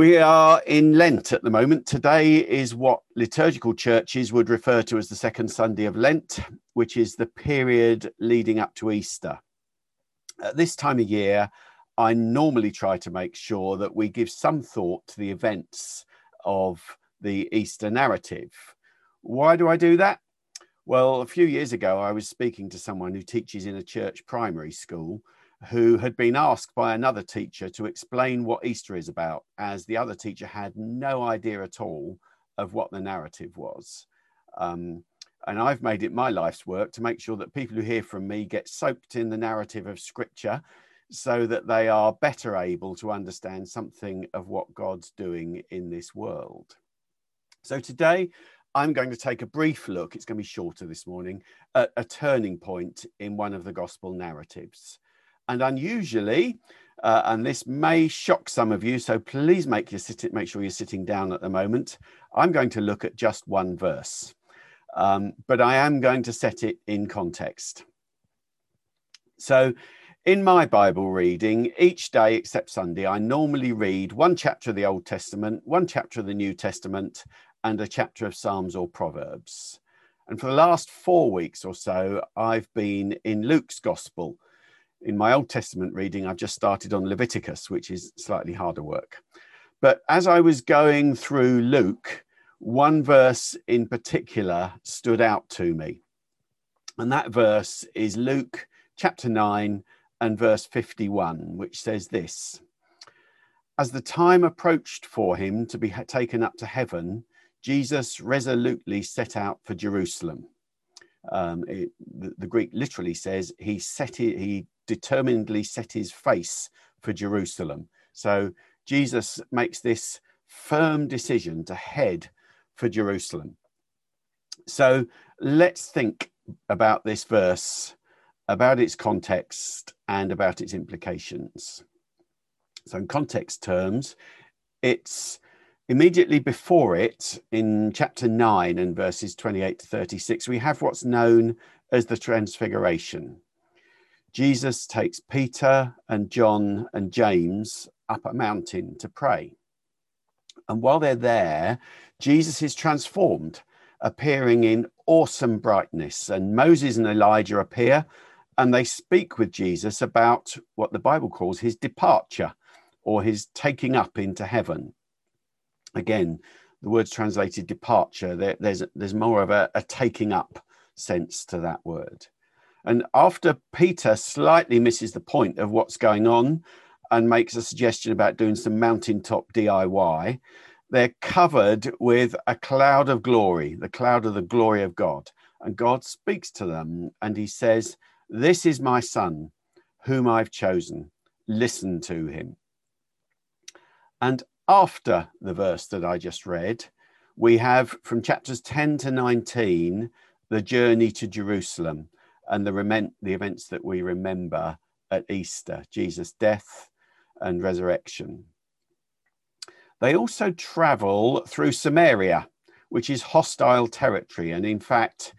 We are in Lent at the moment. Today is what liturgical churches would refer to as the second Sunday of Lent, which is the period leading up to Easter. At this time of year, I normally try to make sure that we give some thought to the events of the Easter narrative. Why do I do that? Well, a few years ago, I was speaking to someone who teaches in a church primary school who had been asked by another teacher to explain what Easter is about, as the other teacher had no idea at all of what the narrative was. Um, and I've made it my life's work to make sure that people who hear from me get soaked in the narrative of Scripture so that they are better able to understand something of what God's doing in this world. So today, I'm going to take a brief look, it's going to be shorter this morning, at a turning point in one of the gospel narratives. And unusually, uh, and this may shock some of you, so please make, your sit- make sure you're sitting down at the moment. I'm going to look at just one verse, um, but I am going to set it in context. So, in my Bible reading, each day except Sunday, I normally read one chapter of the Old Testament, one chapter of the New Testament, and a chapter of Psalms or Proverbs. And for the last four weeks or so, I've been in Luke's Gospel in my Old Testament reading, I've just started on Leviticus, which is slightly harder work. But as I was going through Luke, one verse in particular stood out to me. And that verse is Luke chapter 9 and verse 51, which says this As the time approached for him to be taken up to heaven, Jesus resolutely set out for Jerusalem. Um, it, the, the, Greek literally says he set it, he determinedly set his face for Jerusalem. So Jesus makes this firm decision to head for Jerusalem. So let's think about this verse, about its context, and about its implications. So, in context terms, it's immediately before it, in chapter 9 and verses 28 to 36, we have what's known as the Transfiguration. Jesus takes Peter and John and James up a mountain to pray. And while they're there, Jesus is transformed, appearing in awesome brightness. And Moses and Elijah appear and they speak with Jesus about what the Bible calls his departure or his taking up into heaven. Again, the word's translated departure. There, there's, there's more of a, a taking up sense to that word. And after Peter slightly misses the point of what's going on and makes a suggestion about doing some mountaintop DIY, they're covered with a cloud of glory, the cloud of the glory of God. And God speaks to them and he says, This is my son, whom I've chosen. Listen to him. And after the verse that I just read, we have from chapters 10 to 19 the journey to Jerusalem and the, the events that we remember at Easter, Jesus' death and resurrection. They also travel through Samaria, which is hostile territory. And in fact,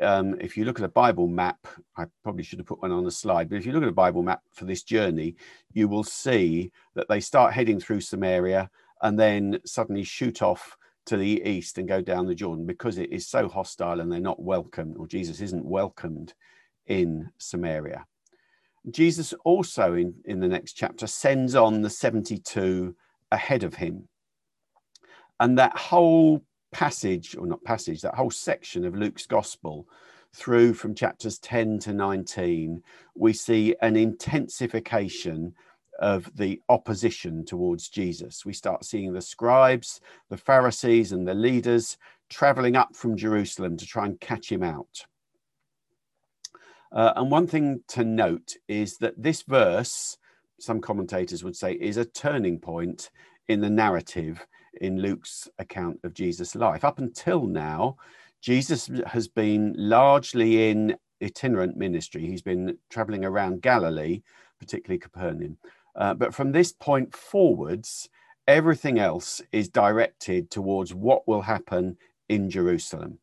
um, if you look at a Bible map, I probably should have put one on the slide, but if you look at a Bible map for this journey, you will see that they start heading through Samaria and then suddenly shoot off to the east and go down the Jordan because it is so hostile and they're not welcomed, or Jesus isn't welcomed in Samaria. Jesus also, in, in the next chapter, sends on the 72 ahead of him. And that whole passage, or not passage, that whole section of Luke's gospel through from chapters 10 to 19, we see an intensification of the opposition towards Jesus. We start seeing the scribes, the Pharisees, and the leaders traveling up from Jerusalem to try and catch him out. Uh, and one thing to note is that this verse, some commentators would say, is a turning point in the narrative in Luke's account of Jesus' life. Up until now, Jesus has been largely in itinerant ministry. He's been traveling around Galilee, particularly Capernaum. Uh, but from this point forwards, everything else is directed towards what will happen in Jerusalem.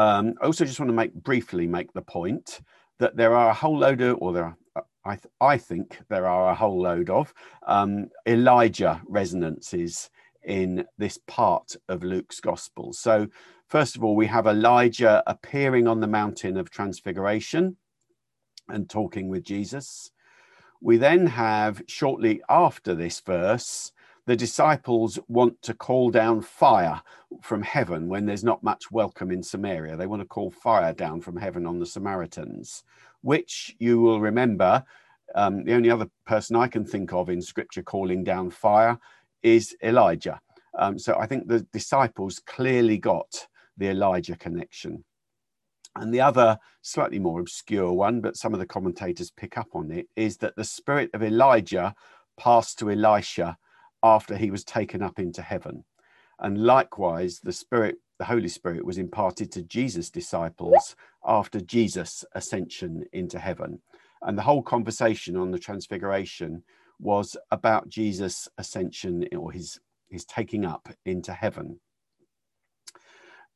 Um, I also just want to make briefly make the point that there are a whole load of, or there are I, th- I think there are a whole load of um, Elijah resonances in this part of Luke's gospel. So, first of all, we have Elijah appearing on the mountain of transfiguration and talking with Jesus. We then have, shortly after this verse, the disciples want to call down fire from heaven when there's not much welcome in Samaria. They want to call fire down from heaven on the Samaritans, which you will remember. Um, the only other person I can think of in scripture calling down fire is Elijah. Um, so I think the disciples clearly got the Elijah connection. And the other, slightly more obscure one, but some of the commentators pick up on it, is that the spirit of Elijah passed to Elisha after he was taken up into heaven. And likewise, the Spirit, the Holy Spirit, was imparted to Jesus' disciples after Jesus' ascension into heaven. And the whole conversation on the Transfiguration was about Jesus' ascension or his, his taking up into heaven.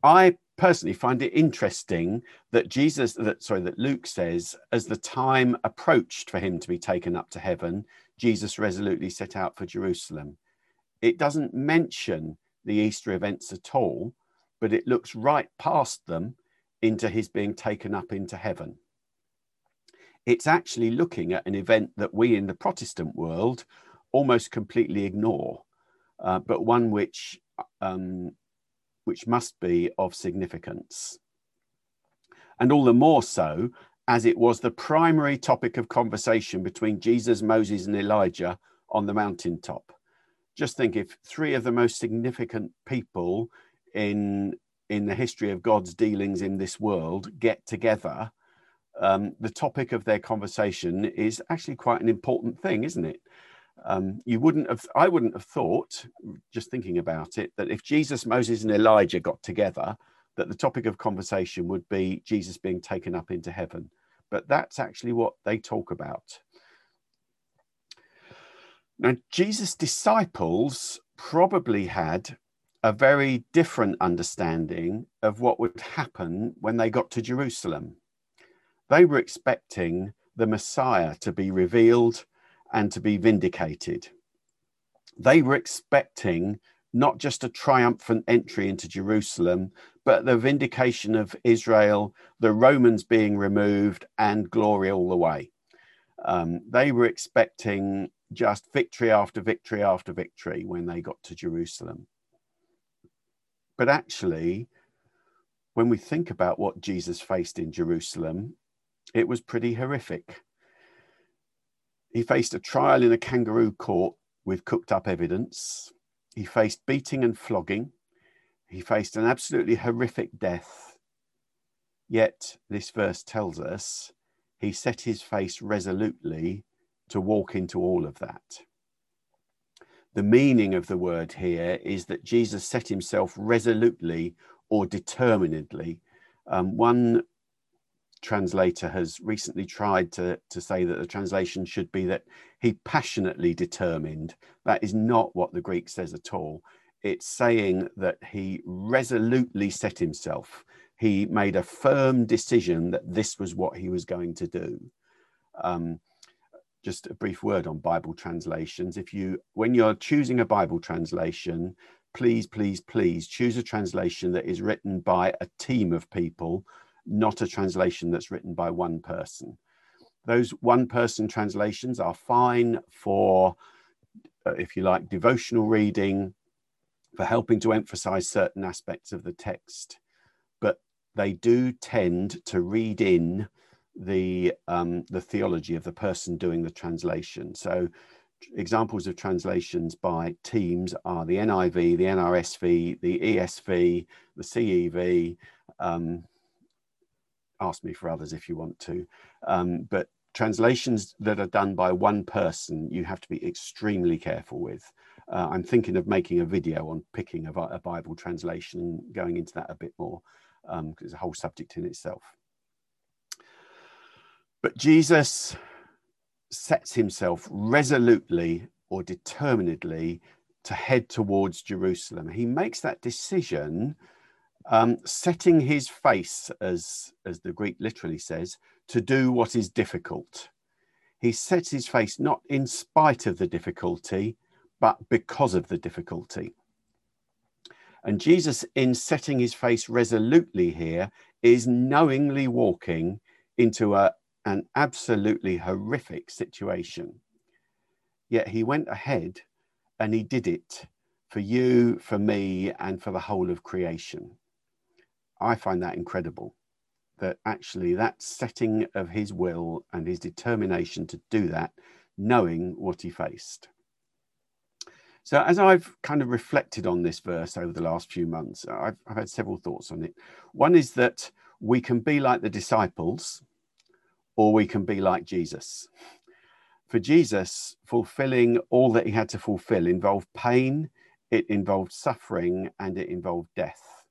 I personally find it interesting that Jesus, that sorry, that Luke says, as the time approached for him to be taken up to heaven, Jesus resolutely set out for Jerusalem. It doesn't mention the Easter events at all, but it looks right past them into his being taken up into heaven it's actually looking at an event that we in the Protestant world almost completely ignore, uh, but one which um, which must be of significance. And all the more so as it was the primary topic of conversation between Jesus, Moses, and Elijah on the mountaintop. Just think if three of the most significant people in in the history of God's dealings in this world get together um, the topic of their conversation is actually quite an important thing, isn't it? Um, you wouldn't have, I wouldn't have thought, just thinking about it, that if Jesus, Moses, and Elijah got together, that the topic of conversation would be Jesus being taken up into heaven. But that's actually what they talk about. Now, Jesus' disciples probably had a very different understanding of what would happen when they got to Jerusalem. They were expecting the Messiah to be revealed and to be vindicated. They were expecting not just a triumphant entry into Jerusalem, but the vindication of Israel, the Romans being removed, and glory all the way. Um, they were expecting just victory after victory after victory when they got to Jerusalem. But actually, when we think about what Jesus faced in Jerusalem, it was pretty horrific. He faced a trial in a kangaroo court with cooked up evidence. He faced beating and flogging. He faced an absolutely horrific death. Yet, this verse tells us he set his face resolutely to walk into all of that. The meaning of the word here is that Jesus set himself resolutely or determinedly. Um, one translator has recently tried to, to say that the translation should be that he passionately determined. That is not what the Greek says at all. It's saying that he resolutely set himself. He made a firm decision that this was what he was going to do. Um, just a brief word on Bible translations. If you, when you're choosing a Bible translation, please, please, please choose a translation that is written by a team of people not a translation that's written by one person. Those one person translations are fine for, uh, if you like, devotional reading, for helping to emphasize certain aspects of the text. But they do tend to read in the, um, the theology of the person doing the translation. So examples of translations by teams are the NIV, the NRSV, the ESV, the CEV, um, ask me for others if you want to. Um, but translations that are done by one person, you have to be extremely careful with. Uh, I'm thinking of making a video on picking a, a Bible translation and going into that a bit more because um, it's a whole subject in itself. But Jesus sets himself resolutely or determinedly to head towards Jerusalem. He makes that decision um, setting his face, as, as the Greek literally says, to do what is difficult. he sets his face not in spite of the difficulty, but because of the difficulty. And Jesus, in setting his face resolutely here, is knowingly walking into a, an absolutely horrific situation. Yet he went ahead and he did it for you, for me, and for the whole of creation. I find that incredible that actually that setting of his will and his determination to do that, knowing what he faced. So, as I've kind of reflected on this verse over the last few months, I've, I've had several thoughts on it. One is that we can be like the disciples, or we can be like Jesus. For Jesus, fulfilling all that he had to fulfill involved pain, it involved suffering, and it involved death.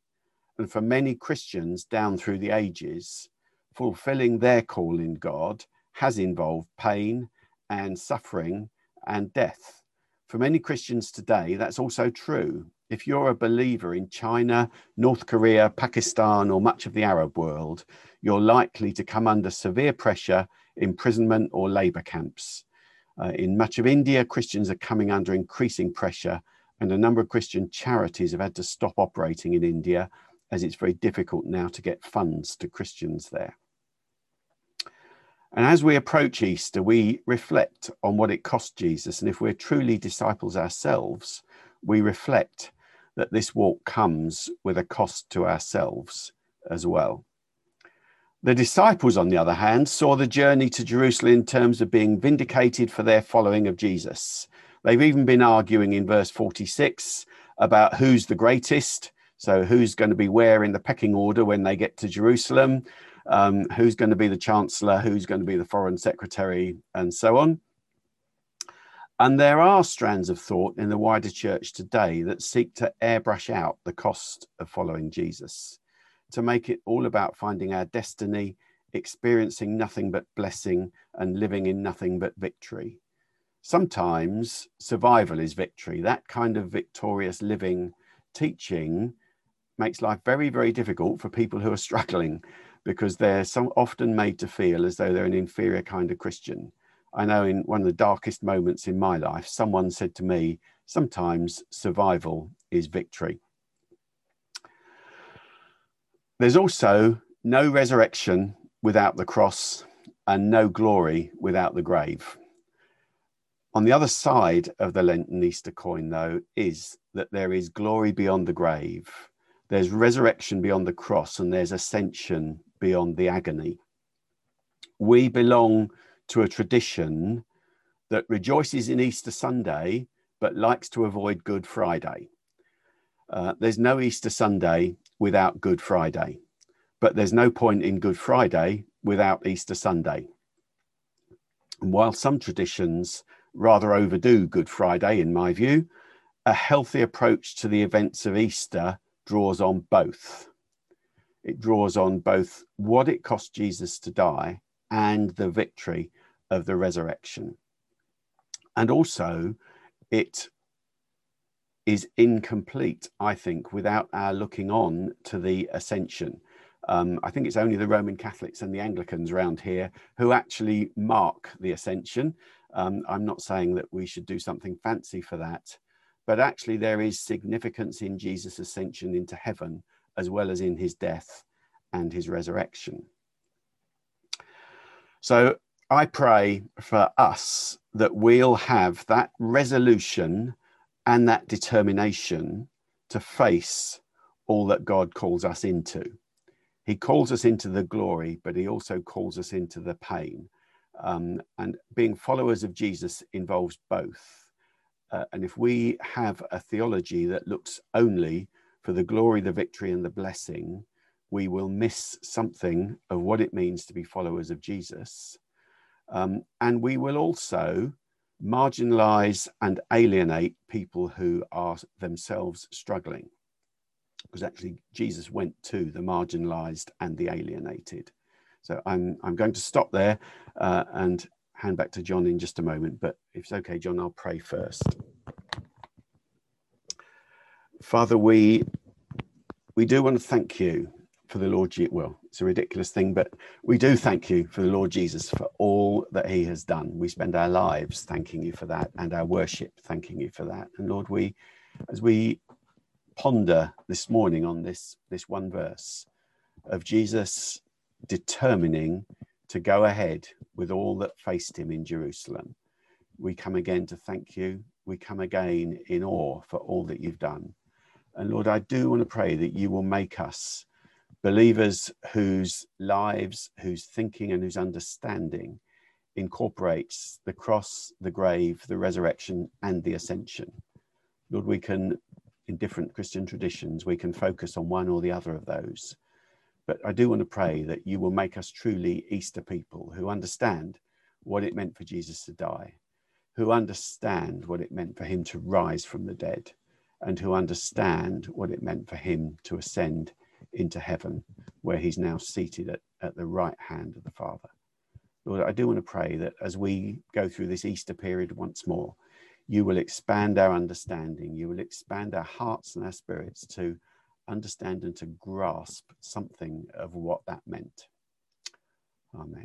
And for many Christians down through the ages, fulfilling their call in God has involved pain and suffering and death. For many Christians today, that's also true. If you're a believer in China, North Korea, Pakistan, or much of the Arab world, you're likely to come under severe pressure, imprisonment, or labor camps. Uh, in much of India, Christians are coming under increasing pressure, and a number of Christian charities have had to stop operating in India as it's very difficult now to get funds to Christians there. And as we approach Easter, we reflect on what it cost Jesus. And if we're truly disciples ourselves, we reflect that this walk comes with a cost to ourselves as well. The disciples, on the other hand, saw the journey to Jerusalem in terms of being vindicated for their following of Jesus. They've even been arguing in verse 46 about who's the greatest. So, who's going to be where in the pecking order when they get to Jerusalem? um, who's going to be the chancellor, who's going to be the foreign secretary, and so on. And there are strands of thought in the wider church today that seek to airbrush out the cost of following Jesus, to make it all about finding our destiny, experiencing nothing but blessing, and living in nothing but victory. Sometimes survival is victory. That kind of victorious living teaching makes life very, very difficult for people who are struggling because they're so often made to feel as though they're an inferior kind of Christian. I know in one of the darkest moments in my life, someone said to me, sometimes survival is victory. There's also no resurrection without the cross and no glory without the grave. On the other side of the Lenten Easter coin, though, is that there is glory beyond the grave, there's resurrection beyond the cross, and there's ascension beyond the agony. We belong to a tradition that rejoices in Easter Sunday but likes to avoid Good Friday. Uh, there's no Easter Sunday without Good Friday, but there's no point in Good Friday without Easter Sunday. And while some traditions rather overdo Good Friday, in my view, a healthy approach to the events of Easter draws on both it draws on both what it cost Jesus to die and the victory of the resurrection. And also, it is incomplete, I think, without our looking on to the ascension. Um, I think it's only the Roman Catholics and the Anglicans around here who actually mark the ascension. Um, I'm not saying that we should do something fancy for that, but actually, there is significance in Jesus' ascension into heaven as well as in his death and his resurrection. So I pray for us that we'll have that resolution and that determination to face all that God calls us into. He calls us into the glory, but he also calls us into the pain. Um, and being followers of Jesus involves both. Uh, and if we have a theology that looks only for the glory, the victory, and the blessing, we will miss something of what it means to be followers of Jesus. Um, and we will also marginalize and alienate people who are themselves struggling. Because actually, Jesus went to the marginalized and the alienated. So I'm, I'm going to stop there uh, and hand back to John in just a moment. But if it's okay, John, I'll pray first. Father, we we do want to thank you for the Lord. Well, it's a ridiculous thing, but we do thank you for the Lord Jesus for all that he has done. We spend our lives thanking you for that and our worship thanking you for that. And Lord, we, as we ponder this morning on this, this one verse of Jesus determining to go ahead with all that faced him in Jerusalem, we come again to thank you. We come again in awe for all that you've done. And Lord, I do want to pray that you will make us believers whose lives, whose thinking, and whose understanding incorporates the cross, the grave, the resurrection, and the ascension. Lord, we can, in different Christian traditions, we can focus on one or the other of those. But I do want to mm. pray that you will make us truly Easter people who understand what it meant for Jesus to die, who understand what it meant for him to rise from the dead, and who understand what it meant for him to ascend into heaven, where he's now seated at, at the right hand of the Father. Lord, I do want to pray that as we go through this Easter period once more, you will expand our understanding, you will expand our hearts and our spirits to understand and to grasp something of what that meant. Amen.